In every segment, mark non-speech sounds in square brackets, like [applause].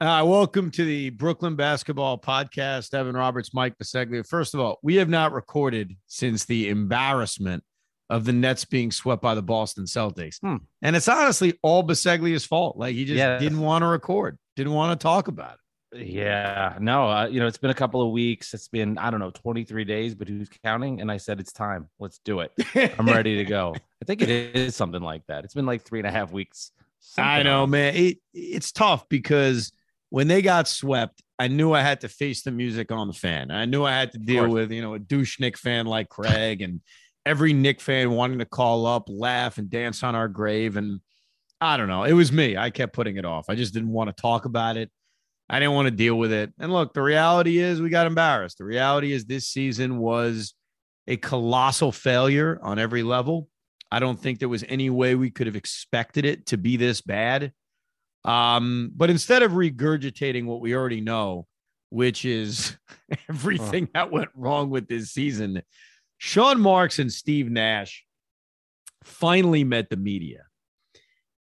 Uh, welcome to the Brooklyn Basketball Podcast. Evan Roberts, Mike Biseglia. First of all, we have not recorded since the embarrassment of the Nets being swept by the Boston Celtics. Hmm. And it's honestly all Biseglia's fault. Like he just Yeah. didn't want to record, didn't want to talk about it. Yeah, no, uh, you know, it's been a couple of weeks. It's been, I don't know, 23 days, but who's counting? And I said, it's time. Let's do it. I'm [laughs] ready to go. I think it is something like that. It's been like three and a half weeks. I know, man. It, it's tough because when they got swept, I knew I had to face the music on the fan. I knew I had to deal with, you know, a douche Knick fan like Craig and every Knick fan wanting to call up, laugh, and dance on our grave. And I don't know. It was me. I kept putting it off. I just didn't want to talk about it. I didn't want to deal with it. And look, the reality is we got embarrassed. The reality is this season was a colossal failure on every level. I don't think there was any way we could have expected it to be this bad. Um, but instead of regurgitating what we already know, which is [laughs] everything that went wrong with this season, Sean Marks and Steve Nash finally met the media.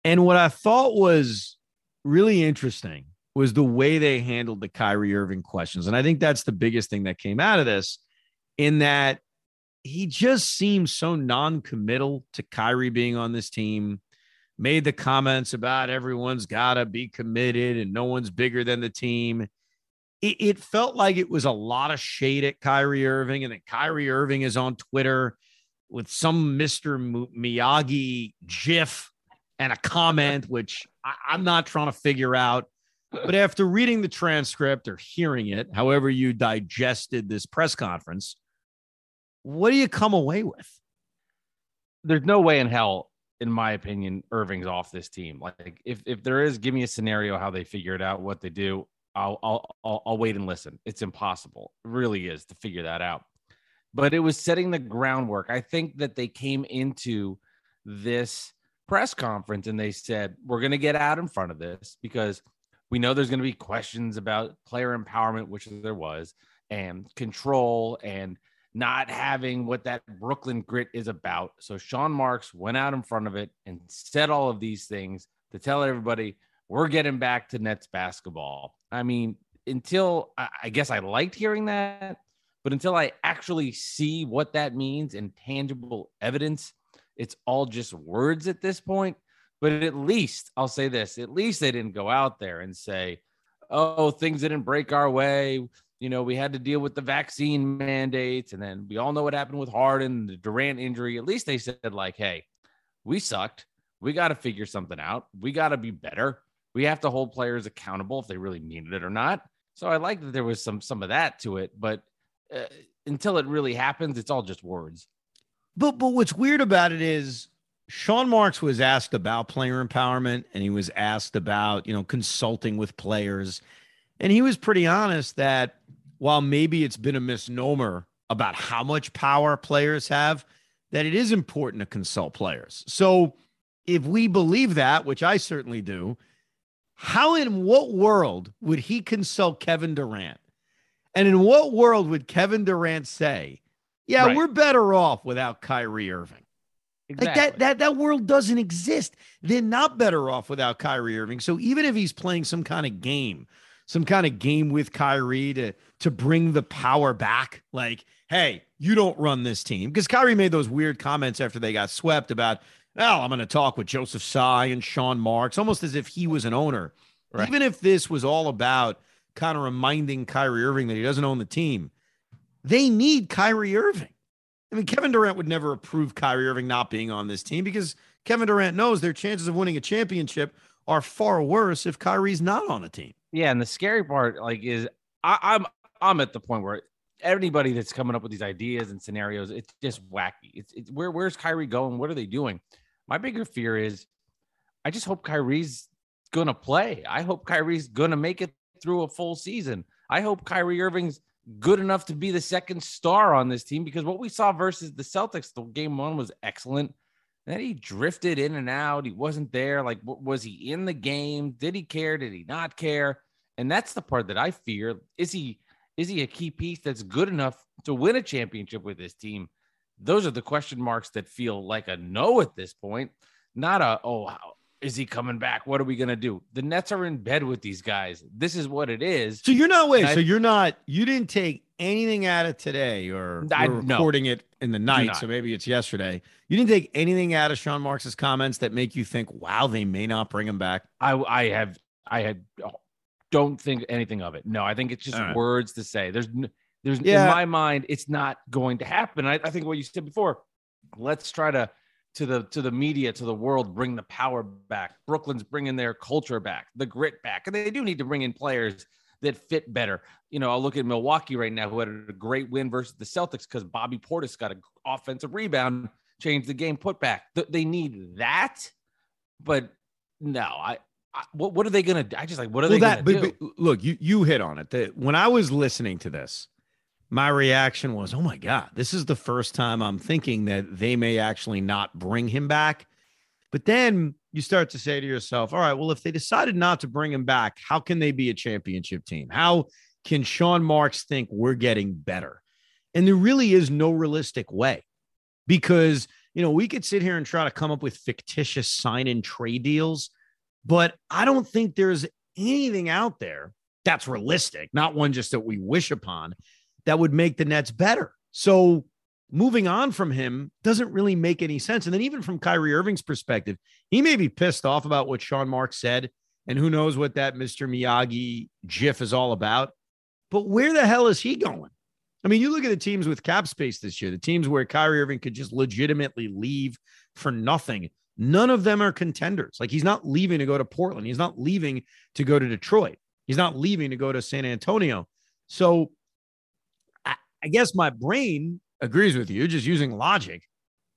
And what I thought was really interesting was the way they handled the Kyrie Irving questions. And I think that's the biggest thing that came out of this, in that he just seems so non-committal to Kyrie being on this team. Made the comments about everyone's got to be committed and no one's bigger than the team. It, it felt like it was a lot of shade at Kyrie Irving, and that Kyrie Irving is on Twitter with some Mr. Miyagi gif and a comment, which I, I'm not trying to figure out. But after reading the transcript or hearing it, however you digested this press conference, what do you come away with? There's no way in hell, in my opinion, Irving's off this team. Like, if, if there is, give me a scenario how they figure it out, what they do. I'll, I'll, I'll, I'll wait and listen. It's impossible. It really is to figure that out. But it was setting the groundwork. I think that they came into this press conference and they said, we're going to get out in front of this because we know there's going to be questions about player empowerment, which there was, and control and not having what that Brooklyn grit is about. So Sean Marks went out in front of it and said all of these things to tell everybody we're getting back to Nets basketball. I mean, until I guess I liked hearing that, but until I actually see what that means in tangible evidence, it's all just words at this point. But at least I'll say this at least they didn't go out there and say, oh, things didn't break our way. You know, we had to deal with the vaccine mandates. And then we all know what happened with Harden, the Durant injury. At least they said, like, hey, we sucked. We got to figure something out. We got to be better. We have to hold players accountable if they really needed it or not. So I like that there was some some of that to it, but uh, until it really happens, it's all just words. But but what's weird about it is Sean Marks was asked about player empowerment and he was asked about, you know, consulting with players. And he was pretty honest that while maybe it's been a misnomer about how much power players have, that it is important to consult players. So if we believe that, which I certainly do, how in what world would he consult Kevin Durant? And in what world would Kevin Durant say, yeah, Right. we're better off without Kyrie Irving? Like that, that that world doesn't exist. They're not better off without Kyrie Irving. So even if he's playing some kind of game, some kind of game with Kyrie to to bring the power back, like, hey, you don't run this team. Because Kyrie made those weird comments after they got swept about, well, I'm going to talk with Joseph Tsai and Sean Marks, almost as if he was an owner. Right. Even if this was all about kind of reminding Kyrie Irving that he doesn't own the team, they need Kyrie Irving. I mean, Kevin Durant would never approve Kyrie Irving not being on this team because Kevin Durant knows their chances of winning a championship are far worse if Kyrie's not on a team. Yeah, and the scary part, like, is I, I'm I'm at the point where anybody that's coming up with these ideas and scenarios, it's just wacky. It's, it's where where's Kyrie going? What are they doing? My bigger fear is, I just hope Kyrie's gonna play. I hope Kyrie's gonna make it through a full season. I hope Kyrie Irving's good enough to be the second star on this team because what we saw versus the Celtics, the game one was excellent. Then he drifted in and out. He wasn't there. Like, was he in the game? Did he care? Did he not care? And that's the part that I fear. Is he is he a key piece that's good enough to win a championship with this team? Those are the question marks that feel like a no at this point, not a oh is he coming back? What are we gonna do? The Nets are in bed with these guys. This is what it is. So you're not wait. so you're not. You didn't take anything out of today, or I, we're recording no, it in the night, so maybe it's yesterday. You didn't take anything out of Sean Marks's comments that make you think, "Wow, they may not bring him back." I I have I had oh, don't think anything of it. No, I think it's just right. words to say. There's there's yeah. in my mind, it's not going to happen. I, I think what you said before. Let's try to to the to the media to the world bring the power back. Brooklyn's bringing their culture back the grit back and they do need to bring in players that fit better. You know i'll look at milwaukee right now who had a great win versus the celtics because bobby portis got an offensive rebound changed the game put back. They need that but no i, I what, what are they gonna do? I just like what are well, they that, gonna but, do? But look you you hit on it. That when i was listening to this my reaction was, oh my God, this is the first time I'm thinking that they may actually not bring him back. But then you start to say to yourself, all right, well, if they decided not to bring him back, how can they be a championship team? How can Sean Marks think we're getting better? And there really is no realistic way because, you know, we could sit here and try to come up with fictitious sign and trade deals, but I don't think there's anything out there that's realistic, not one just that we wish upon that would make the Nets better. So moving on from him doesn't really make any sense. And then even from Kyrie Irving's perspective, he may be pissed off about what Sean Mark said, and who knows what that Mr. Miyagi GIF is all about. But where the hell is he going? I mean, you look at the teams with cap space this year, the teams where Kyrie Irving could just legitimately leave for nothing. None of them are contenders. Like he's not leaving to go to Portland. He's not leaving to go to Detroit. He's not leaving to go to San Antonio. So I guess my brain agrees with you, just using logic.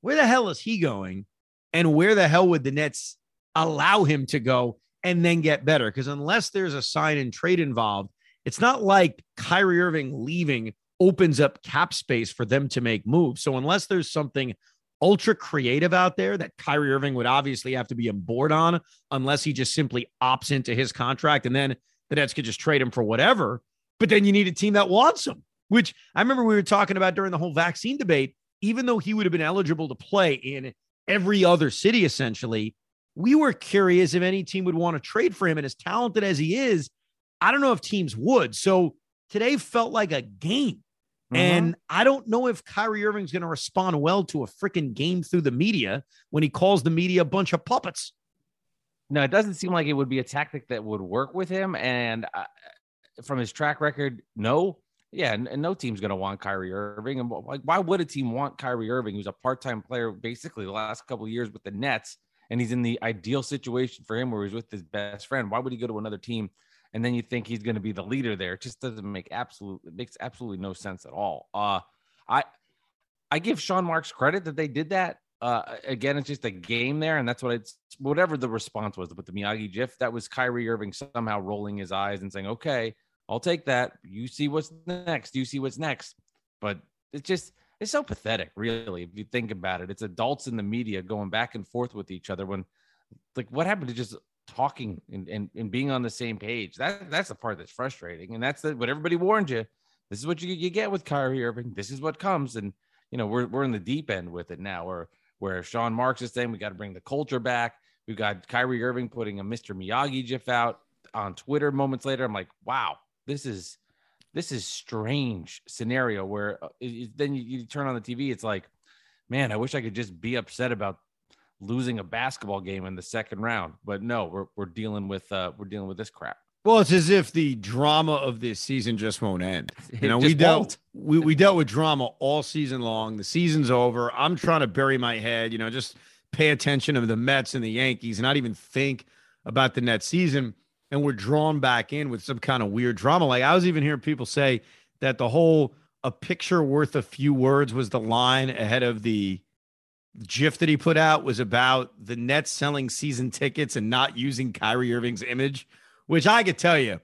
Where the hell is he going? And where the hell would the Nets allow him to go and then get better? Because unless there's a sign and trade involved, it's not like Kyrie Irving leaving opens up cap space for them to make moves. So unless there's something ultra creative out there that Kyrie Irving would obviously have to be on board on, unless he just simply opts into his contract and then the Nets could just trade him for whatever. But then you need a team that wants him which I remember we were talking about during the whole vaccine debate. Even though he would have been eligible to play in every other city, essentially, we were curious if any team would want to trade for him. And as talented as he is, I don't know if teams would. So today felt like a game. Mm-hmm. And I don't know if Kyrie Irving's going to respond well to a freaking game through the media when he calls the media a bunch of puppets. No, it doesn't seem like it would be a tactic that would work with him. And uh, from his track record, no. Yeah, and, and no team's going to want Kyrie Irving. And like, why would a team want Kyrie Irving, who's a part-time player basically the last couple of years with the Nets, and he's in the ideal situation for him where he's with his best friend? Why would he go to another team? And then you think he's going to be the leader there? It just doesn't make absolute it makes absolutely no sense at all. Uh, I I give Sean Marks credit that they did that. Uh, again, it's just a game there, and that's what it's whatever the response was. But the Miyagi GIF, that was Kyrie Irving somehow rolling his eyes and saying, "Okay, I'll take that. You see what's next. You see what's next. But it's just it's so pathetic, really, if you think about it. It's adults in the media going back and forth with each other when like what happened to just talking and, and, and being on the same page. That that's the part that's frustrating. And that's the, what everybody warned you. This is what you, you get with Kyrie Irving. This is what comes. And you know, we're we're in the deep end with it now, where where Sean Marks is saying we got to bring the culture back. We've got Kyrie Irving putting a Mr. Miyagi gif out on Twitter moments later. I'm like, wow, this is this is strange scenario where uh, it, then you, you turn on the TV, it's like, man, I wish I could just be upset about losing a basketball game in the second round, but no, we're we're dealing with uh we're dealing with this crap. Well, it's as if the drama of this season just won't end. [laughs] You know, we dealt [laughs] we, we dealt with drama all season long. The season's over. I'm trying to bury my head, you know, just pay attention to the Mets and the Yankees and not even think about the next season and we're drawn back in with some kind of weird drama. Like I was even hearing people say that the whole a picture worth a few words was the line ahead of the GIF that he put out was about the Nets selling season tickets and not using Kyrie Irving's image, which I could tell you,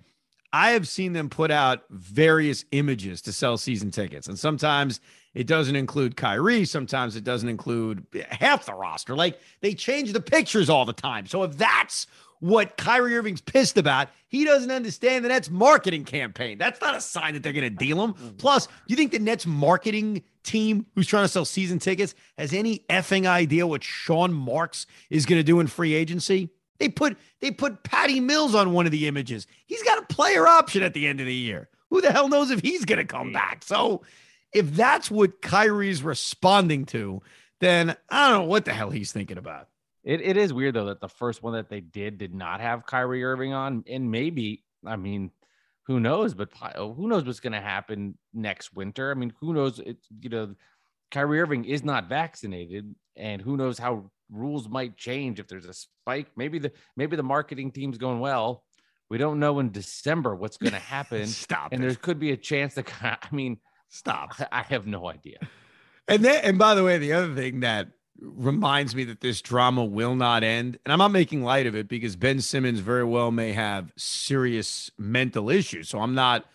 I have seen them put out various images to sell season tickets. And sometimes it doesn't include Kyrie. Sometimes it doesn't include half the roster. Like they change the pictures all the time. So if that's what Kyrie Irving's pissed about. He doesn't understand the Nets marketing campaign. That's not a sign that they're going to deal him. Mm-hmm. Plus, do you think the Nets marketing team who's trying to sell season tickets has any effing idea what Sean Marks is going to do in free agency? They put they put Patty Mills on one of the images. He's got a player option at the end of the year. Who the hell knows if he's going to come back? So if that's what Kyrie's responding to, then I don't know what the hell he's thinking about. It, it is weird though that the first one that they did did not have Kyrie Irving on, and maybe I mean, who knows? But oh, who knows what's going to happen next winter? I mean, who knows? It's you know, Kyrie Irving is not vaccinated, and who knows how rules might change if there's a spike. Maybe the maybe the marketing team's going well. We don't know in December what's going [laughs] to happen. Stop. And it. there could be a chance that [laughs] I mean, stop. I have no idea. And then, and by the way, the other thing that reminds me that this drama will not end. And I'm not making light of it because Ben Simmons very well may have serious mental issues. So I'm not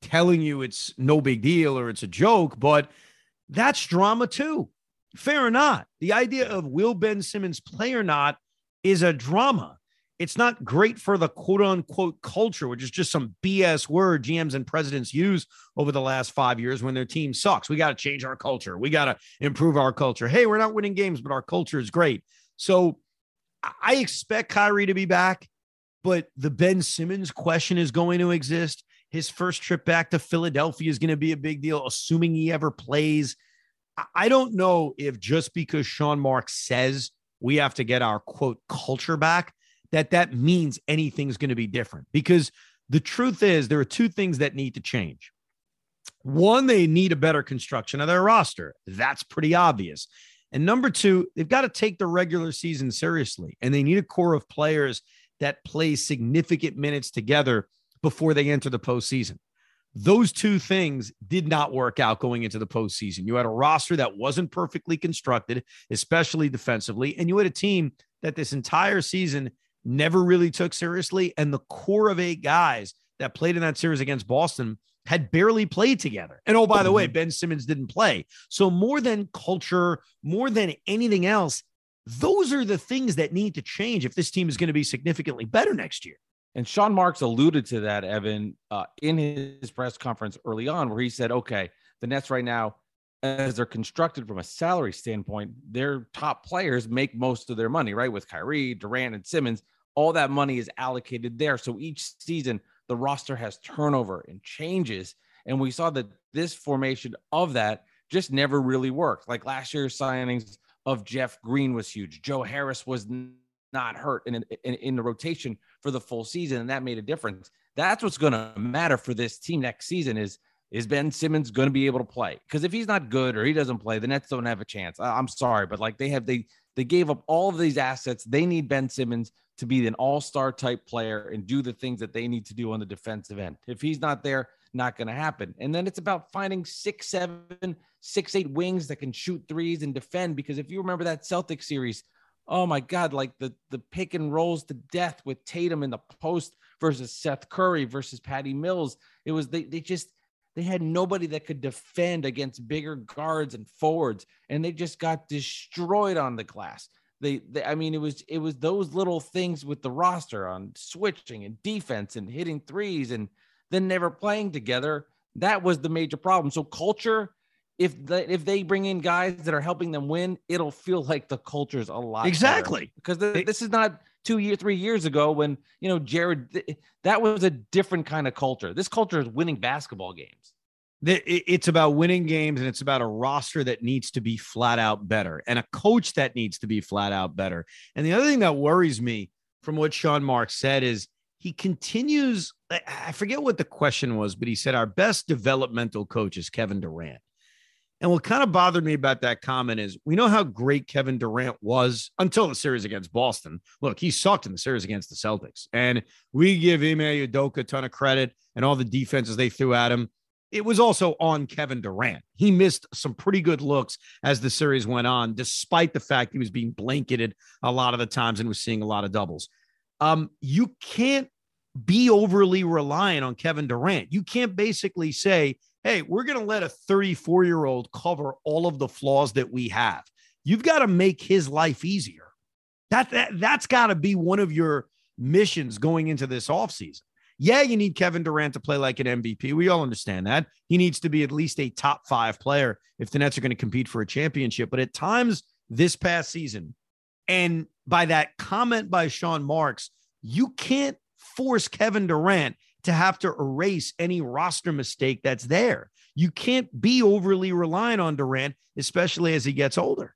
telling you it's no big deal or it's a joke, but that's drama too. Fair or not. The idea of will Ben Simmons play or not is a drama it's not great for the quote unquote culture, which is just some BS word GMs and presidents use over the last five years when their team sucks. We got to change our culture. We got to improve our culture. Hey, we're not winning games, but our culture is great. So I expect Kyrie to be back, but the Ben Simmons question is going to exist. His first trip back to Philadelphia is going to be a big deal, assuming he ever plays. I don't know if just because Sean Marks says we have to get our quote culture back that that means anything's going to be different because the truth is there are two things that need to change. One, they need a better construction of their roster. That's pretty obvious. And number two, they've got to take the regular season seriously and they need a core of players that play significant minutes together before they enter the postseason. Those two things did not work out going into the postseason. You had a roster that wasn't perfectly constructed, especially defensively, and you had a team that this entire season never really took seriously. And the core of eight guys that played in that series against Boston had barely played together. And oh, by the way, mm-hmm. Ben Simmons didn't play. So, more than culture, more than anything else, those are the things that need to change if this team is going to be significantly better next year. And Sean Marks alluded to that, Evan, uh, in his press conference early on, where he said, okay, the Nets right now, as they're constructed from a salary standpoint, their top players make most of their money, right? With Kyrie, Durant, and Simmons all that money is allocated there. So each season, the roster has turnover and changes. And we saw that this formation of that just never really worked. Like last year's signings of Jeff Green was huge. Joe Harris was not hurt in, in, in the rotation for the full season, and that made a difference. That's what's going to matter for this team next season is is Ben Simmons going to be able to play? Because if he's not good or he doesn't play, the Nets don't have a chance. I'm sorry, but like they have they they gave up all of these assets. They need Ben Simmons to be an all star type player and do the things that they need to do on the defensive end. If he's not there, not going to happen. And then it's about finding six, seven, six, eight wings that can shoot threes and defend. Because if you remember that Celtic series, oh my God, like the the pick and rolls to death with Tatum in the post versus Seth Curry versus Patty Mills. It was they they just they had nobody that could defend against bigger guards and forwards, and they just got destroyed on the glass. They, they, I mean, it was it was those little things with the roster on switching and defense and hitting threes and then never playing together. That was the major problem. So culture, if the, if they bring in guys that are helping them win, it'll feel like the culture's a lot exactly because the, this is not two year three years ago when you know Jared. That was a different kind of culture. This culture is winning basketball games it's about winning games and it's about a roster that needs to be flat out better and a coach that needs to be flat out better. And the other thing that worries me from what Sean Mark said is he continues. I forget what the question was, but he said our best developmental coach is Kevin Durant. And what kind of bothered me about that comment is we know how great Kevin Durant was until the series against Boston. Look, he sucked in the series against the Celtics. And we give Ime Udoka a ton of credit and all the defenses they threw at him it was also on Kevin Durant. He missed some pretty good looks as the series went on, despite the fact he was being blanketed a lot of the times and was seeing a lot of doubles. Um, you can't be overly reliant on Kevin Durant. You can't basically say, hey, we're going to let a 34 year old cover all of the flaws that we have. You've got to make his life easier. That, that, that's got to be one of your missions going into this offseason. Yeah, you need Kevin Durant to play like an MVP. We all understand that. He needs to be at least a top five player if the Nets are going to compete for a championship. But at times this past season, And by that comment by Sean Marks, you can't force Kevin Durant to have to erase any roster mistake that's there. You can't be overly reliant on Durant, especially as he gets older.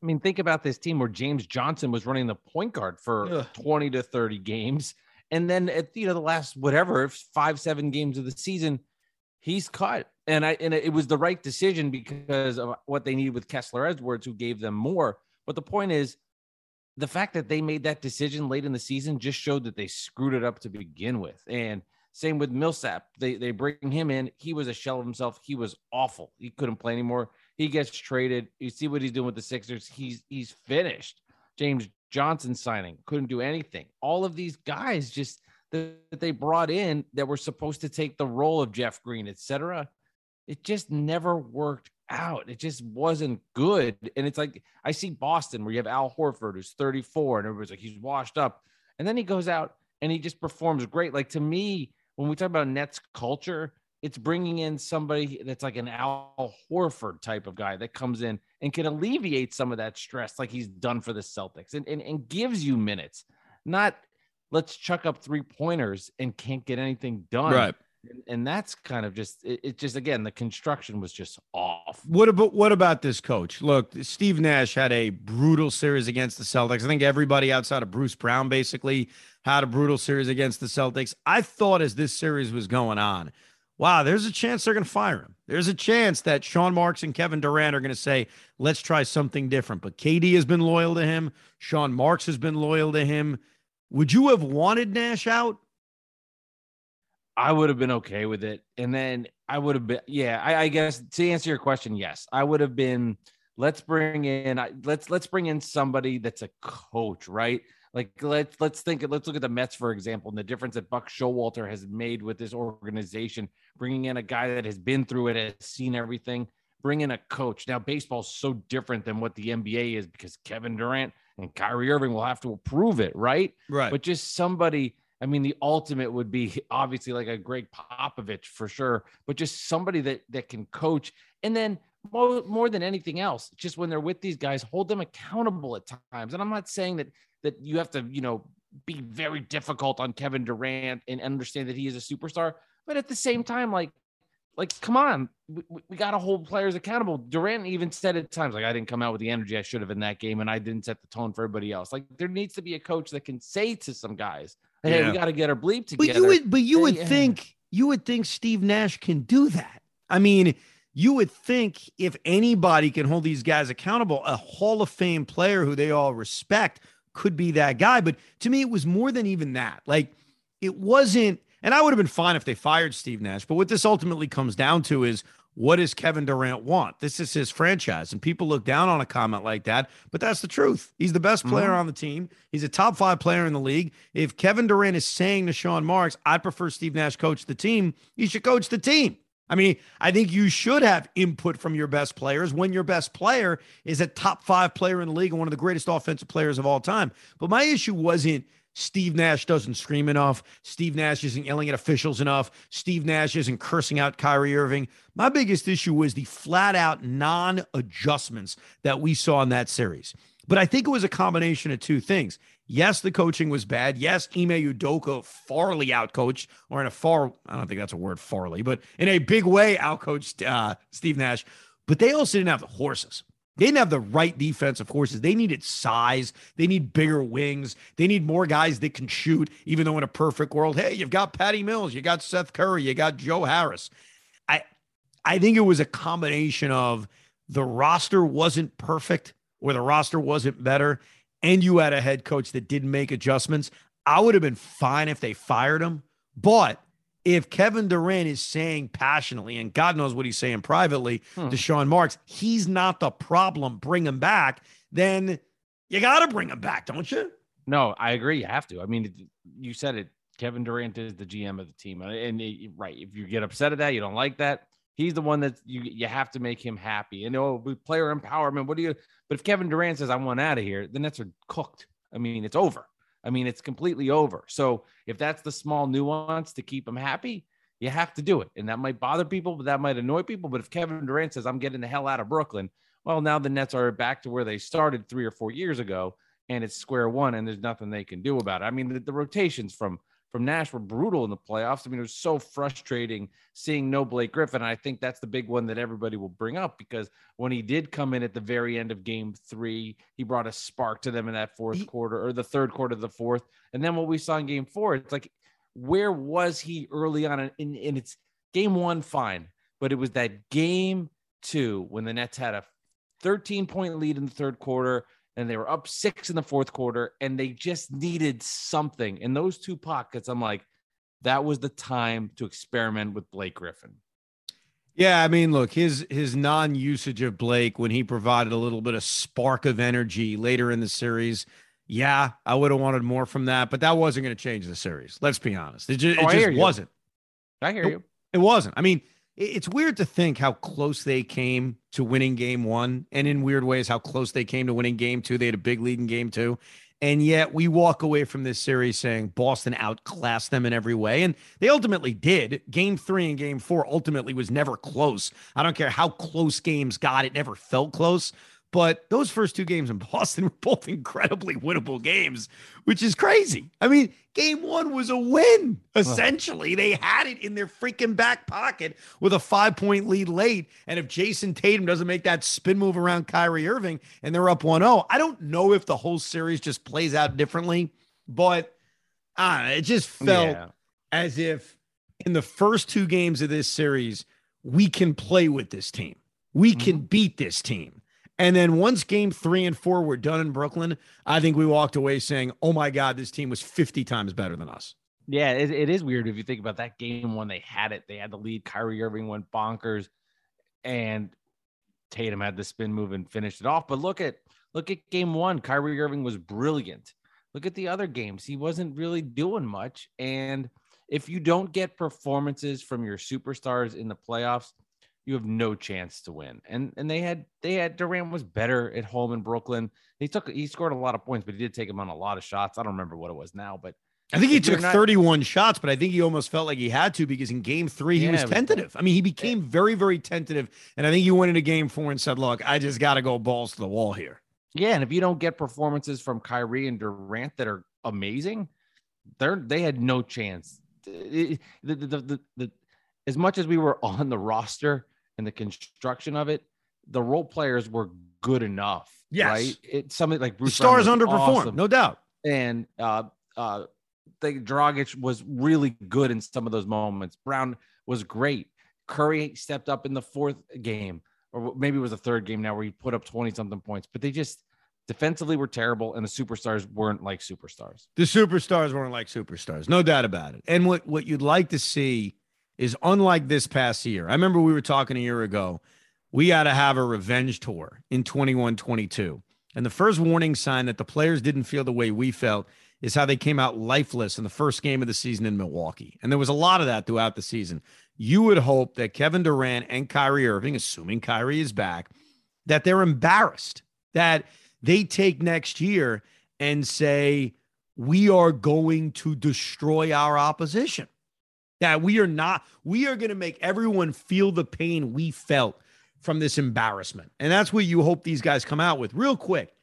I mean, think about this team where James Johnson was running the point guard for Ugh. 20 to 30 games. And then at you know the last whatever five, seven games of the season, he's cut. And I and it was the right decision because of what they needed with Kessler Edwards, who gave them more. But the point is, the fact that they made that decision late in the season just showed that they screwed it up to begin with. And same with Millsap. They they bring him in. He was a shell of himself. He was awful. He couldn't play anymore. He gets traded. You see what he's doing with the Sixers. He's he's finished. James Johnson signing couldn't do anything. All of these guys just that they brought in that were supposed to take the role of Jeff Green, etc. It just never worked out. It just wasn't good. And it's like I see Boston where you have Al Horford who's 34 and everybody's like he's washed up, and then he goes out and he just performs great. Like to me, when we talk about Nets culture, it's bringing in somebody that's like an Al Horford type of guy that comes in and can alleviate some of that stress, like he's done for the Celtics, and, and, and gives you minutes, not let's chuck up three pointers and can't get anything done. Right. And, that's kind of just it, it, just again the construction was just off. What about what about this coach? Look, Steve Nash had a brutal series against the Celtics. I think everybody outside of Bruce Brown basically had a brutal series against the Celtics. I thought as this series was going on, wow, there's a chance they're going to fire him. There's a chance that Sean Marks and Kevin Durant are going to say, let's try something different. But KD has been loyal to him. Sean Marks has been loyal to him. Would you have wanted Nash out? I would have been okay with it. And then I would have been, yeah, I, I guess to answer your question, yes, I would have been, let's bring in, let's, let's bring in somebody that's a coach, right? Like let's let's think let's look at the Mets for example and the difference that Buck Showalter has made with this organization, bringing in a guy that has been through it, has seen everything, bring in a coach. Now baseball's so different than what the NBA is because Kevin Durant and Kyrie Irving will have to approve it, right? Right. But just somebody. I mean, the ultimate would be [laughs] obviously like a Gregg Popovich for sure, but just somebody that that can coach. And then more, more than anything else, just when they're with these guys, hold them accountable at times. And I'm not saying that that you have to, you know, be very difficult on Kevin Durant and understand that he is a superstar. But at the same time, like, like, come on, we, we got to hold players accountable. Durant even said at times, like, I didn't come out with the energy I should have in that game, and I didn't set the tone for everybody else. Like, there needs to be a coach that can say to some guys, "Hey, yeah. we got to get our bleep together." But you would, but you would think, you would think Steve Nash can do that. I mean, you would think if anybody can hold these guys accountable, a Hall of Fame player who they all respect could be that guy. But to me, it was more than even that. Like it wasn't, and I would have been fine if they fired Steve Nash. But what this ultimately comes down to is what does Kevin Durant want? This is his franchise. And people look down on a comment like that, but that's the truth. He's the best player mm-hmm. on the team. He's a top five player in the league. If Kevin Durant is saying to Sean Marks, I prefer Steve Nash coach the team, he should coach the team. I mean, I think you should have input from your best players when your best player is a top five player in the league and one of the greatest offensive players of all time. But my issue wasn't Steve Nash doesn't scream enough. Steve Nash isn't yelling at officials enough. Steve Nash isn't cursing out Kyrie Irving. My biggest issue was the flat out non adjustments that we saw in that series. But I think it was a combination of two things. Yes, the coaching was bad. Yes, Ime Udoka farly outcoached, or in a far, I don't think that's a word, farly, but in a big way outcoached uh, Steve Nash. But they also didn't have the horses. They didn't have the right defensive horses. They needed size. They need bigger wings. They need more guys that can shoot, even though in a perfect world, hey, you've got Patty Mills, you got Seth Curry, you got Joe Harris. I I think it was a combination of the roster wasn't perfect or the roster wasn't better and you had a head coach that didn't make adjustments, I would have been fine if they fired him. But if Kevin Durant is saying passionately, and God knows what he's saying privately hmm. to Sean Marks, he's not the problem, bring him back, then you got to bring him back, don't you? No, I agree. You have to. I mean, you said it. Kevin Durant is the GM of the team. And, and right, if you get upset at that, you don't like that, He's the one that you you have to make him happy. And oh, with player empowerment, what do you? But if Kevin Durant says I want out of here, the Nets are cooked. I mean, it's over. I mean, it's completely over. So if that's the small nuance to keep him happy, you have to do it. And that might bother people, but that might annoy people. But if Kevin Durant says I'm getting the hell out of Brooklyn, Well, now the Nets are back to where they started three or four years ago, and it's square one, and there's nothing they can do about it. I mean, the, the rotations from from Nash were brutal in the playoffs. I mean, it was so frustrating seeing no Blake Griffin. And I think that's the big one that everybody will bring up because when he did come in at the very end of game three, he brought a spark to them in that fourth he, quarter or the third quarter of the fourth. And then what we saw in game four, it's like, where was he early on? And, and it's game one, fine. But it was that game two when the Nets had a 13 point lead in the third quarter and they were up six in the fourth quarter and they just needed something in those two pockets. I'm like, that was the time to experiment with Blake Griffin. Yeah, I mean, look, his his non-usage of Blake when he provided a little bit of spark of energy later in the series. Yeah, I would have wanted more from that, but that wasn't going to change the series. Let's be honest. It just, oh, it just wasn't. I hear you. It wasn't. I mean, it's weird to think how close they came to winning game one, and in weird ways, how close they came to winning game two. They had a big lead in game two. And yet we walk away from this series saying Boston outclassed them in every way. And they ultimately did. Game three and game four ultimately was never close. I don't care how close games got, it never felt close. But those first two games in Boston [laughs] were both incredibly winnable games, which is crazy. I mean, game one was a win, essentially. They had it in their freaking back pocket with a five point lead late. And if Jayson Tatum doesn't make that spin move around Kyrie Irving and they're up 1 0, I don't know if the whole series just plays out differently, but uh, it just felt yeah. as if in the first two games of this series, we can play with this team. We can mm-hmm. beat this team. And then once game three and four were done in Brooklyn, I think we walked away saying, oh my God, this team was 50 times better than us. Yeah, it, it is weird if you think about that game when they had it. They had the lead. Kyrie Irving went bonkers, and Tatum had the spin move and finished it off. But look at look at game one. Kyrie Irving was brilliant. Look at the other games. He wasn't really doing much. And if you don't get performances from your superstars in the playoffs, you have no chance to win. And and they had they had Durant was better at home in Brooklyn. He took he scored a lot of points, but he did take him on a lot of shots. I don't remember what it was now, but I think he took not, 31 shots, but I think he almost felt like he had to because in game three, he yeah, was tentative. I mean, he became very, very tentative. And I think he went into game four and said, look, I just got to go balls to the wall here. Yeah. And if you don't get performances from Kyrie and Durant that are amazing, they're, they had no chance. The, the, the, the, as much as we were [laughs] on the roster and the construction of it, the role players were good enough. Yes. Right. It's something like Bruce the stars underperformed, awesome. no doubt. And uh uh the Dragic was really good in some of those moments. Brown was great. Curry stepped up in the fourth game, or maybe it was the third game now where he put up 20 something points, but they just defensively were terrible and the superstars weren't like superstars. The superstars weren't like superstars, no doubt about it. And what what you'd like to see is unlike this past year. I remember we were talking a year ago. We got to have a revenge tour in 21 22. And the first warning sign that the players didn't feel the way we felt is how they came out lifeless in the first game of the season in Milwaukee. And there was a lot of that throughout the season. You would hope that Kevin Durant and Kyrie Irving, assuming Kyrie is back, that they're embarrassed, that they take next year and say, we are going to destroy our opposition that we are not, we are going to make everyone feel the pain we felt from this embarrassment. And that's what you hope these guys come out with real quick.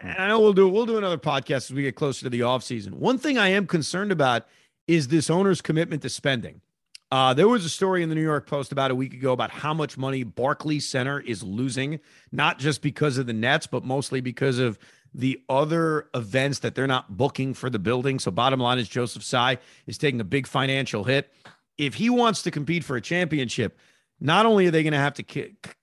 And I know we'll do we'll do another podcast as we get closer to the offseason. One thing I am concerned about is this owner's commitment to spending. Uh, there was a story in the New York Post about a week ago about how much money Barclays Center is losing, not just because of the Nets, but mostly because of the other events that they're not booking for the building. So, bottom line is Joseph Tsai is taking a big financial hit. If he wants to compete for a championship, not only are they going to have to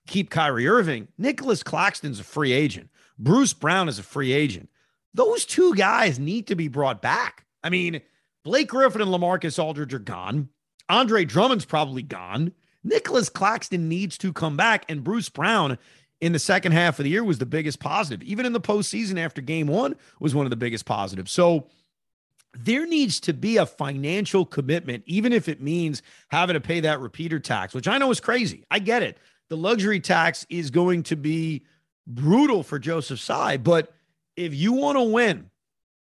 keep Kyrie Irving, Nicolas Claxton's a free agent. Bruce Brown is a free agent. Those two guys need to be brought back. I mean, Blake Griffin and Lamarcus Aldridge are gone. Andre Drummond's probably gone. Nicholas Claxton needs to come back, and Bruce Brown in the second half of the year was the biggest positive. Even in the postseason after game one was one of the biggest positives. So there needs to be a financial commitment, even if it means having to pay that repeater tax, which I know is crazy. I get it. The luxury tax is going to be brutal for Joseph Tsai, but if you want to win,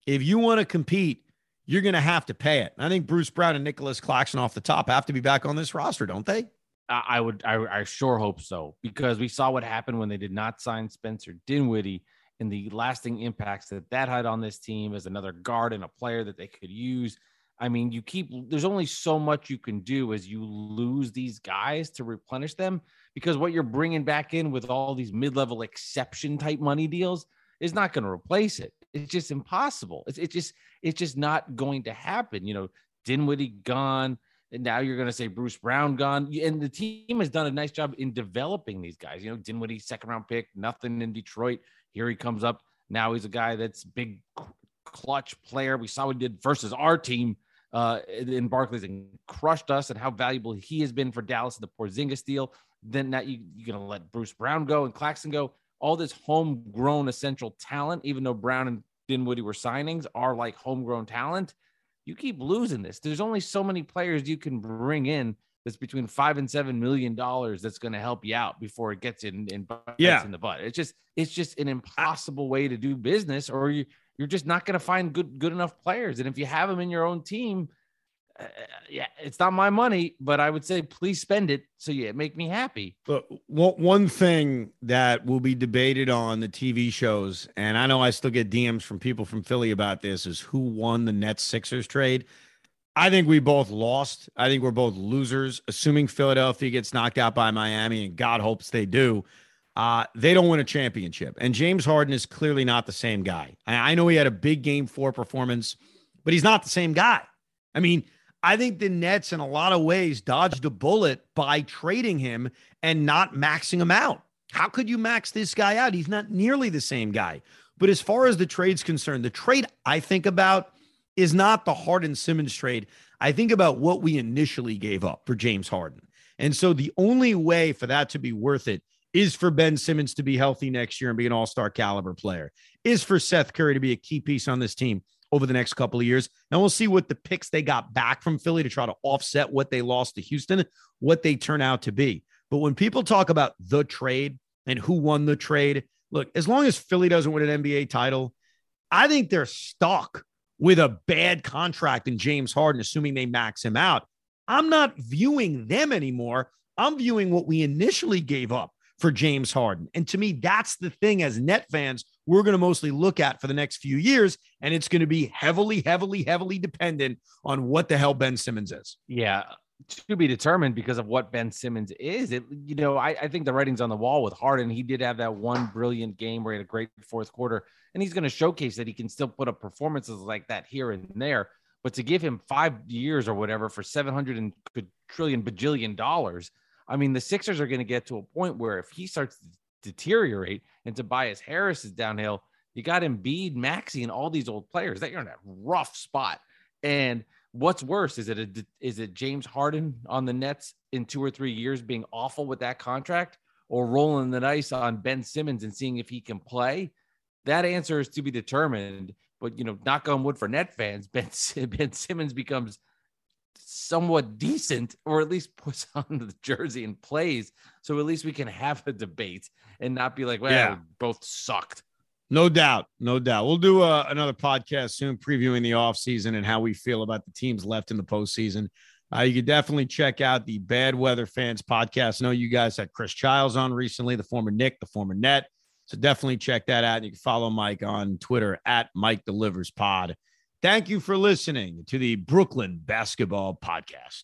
if you want to compete, you're going to have to pay it. I think Bruce Brown and Nicolas Claxton off the top have to be back on this roster, don't they? I would, I, I sure hope so because we saw what happened when they did not sign Spencer Dinwiddie and the lasting impacts that that had on this team as another guard and a player that they could use. I mean, you keep there's only so much you can do as you lose these guys to replenish them because what you're bringing back in with all these mid-level exception type money deals is not going to replace it. It's just impossible. It's, it's just it's just not going to happen. You know, Dinwiddie gone, now you're going to say Bruce Brown gone, and the team has done a nice job in developing these guys. You know, Dinwiddie second round pick, nothing in Detroit. Here he comes up. Now he's a guy that's big clutch player. We saw he did versus our team uh, in Barclays and crushed us, and how valuable he has been for Dallas in the Porzingis deal. Then that you, you're going to let Bruce Brown go and Claxton go. All this homegrown essential talent, even though Brown and Dinwiddie were signings, are like homegrown talent. You keep losing this. There's only so many players you can bring in that's between five and seven million dollars that's going to help you out before it gets in, in yeah. in the butt. It's just it's just an impossible way to do business, or you you're just not going to find good good enough players. And if you have them in your own team, uh, yeah, it's not my money, but I would say please spend it so yeah, make me happy. But one thing that will be debated on the TV shows, and I know I still get DMs from people from Philly about this, is who won the Nets Sixers trade. I think we both lost. I think we're both losers. Assuming Philadelphia gets knocked out by Miami, and God hopes they do, uh, they don't win a championship. And James Harden is clearly not the same guy. I know he had a big game four performance, but he's not the same guy. I mean, I think the Nets, in a lot of ways, dodged a bullet by trading him and not maxing him out. How could you max this guy out? He's not nearly the same guy. But as far as the trade's concerned, the trade I think about is not the Harden Simmons trade. I think about what we initially gave up for James Harden. And so the only way for that to be worth it is for Ben Simmons to be healthy next year and be an all star caliber player, is for Seth Curry to be a key piece on this team over the next couple of years. And we'll see what the picks they got back from Philly to try to offset what they lost to Houston, what they turn out to be. But when people talk about the trade and who won the trade, look, as long as Philly doesn't win an NBA title, I think they're stuck with a bad contract in James Harden, assuming they max him out. I'm not viewing them anymore. I'm viewing what we initially gave up for James Harden. And to me, that's the thing as net fans we're going to mostly look at for the next few years. And it's going to be heavily, heavily, heavily dependent on what the hell Ben Simmons is. Yeah. To be determined because of what Ben Simmons is. It, you know, I, I think the writing's on the wall with Harden. He did have that one brilliant game where he had a great fourth quarter and he's going to showcase that he can still put up performances like that here and there. But to give him five years or whatever for 700 and trillion bajillion dollars, I mean, the Sixers are going to get to a point where if he starts deteriorate and Tobias Harris is downhill, you got Embiid, Maxey, and all these old players that you're in a rough spot. And what's worse is it a, is it James Harden on the Nets in two or three years being awful with that contract, or rolling the dice on Ben Simmons and seeing if he can play? That answer is to be determined. But you know, knock on wood for net fans, [laughs] Ben, ben Simmons becomes somewhat decent, or at least puts [laughs] on the jersey and plays. So at least we can have a debate and not be like, well, yeah. both sucked. No doubt. No doubt. We'll do uh, another podcast soon previewing the offseason and how we feel about the teams left in the postseason. Uh, you can definitely check out the Bad Weather Fans podcast. I know you guys had Chris Childs on recently, the former Knick, the former Net. So definitely check that out. And you can follow Mike on Twitter at Mike Delivers Pod. Thank you for listening to the Brooklyn Basketball Podcast.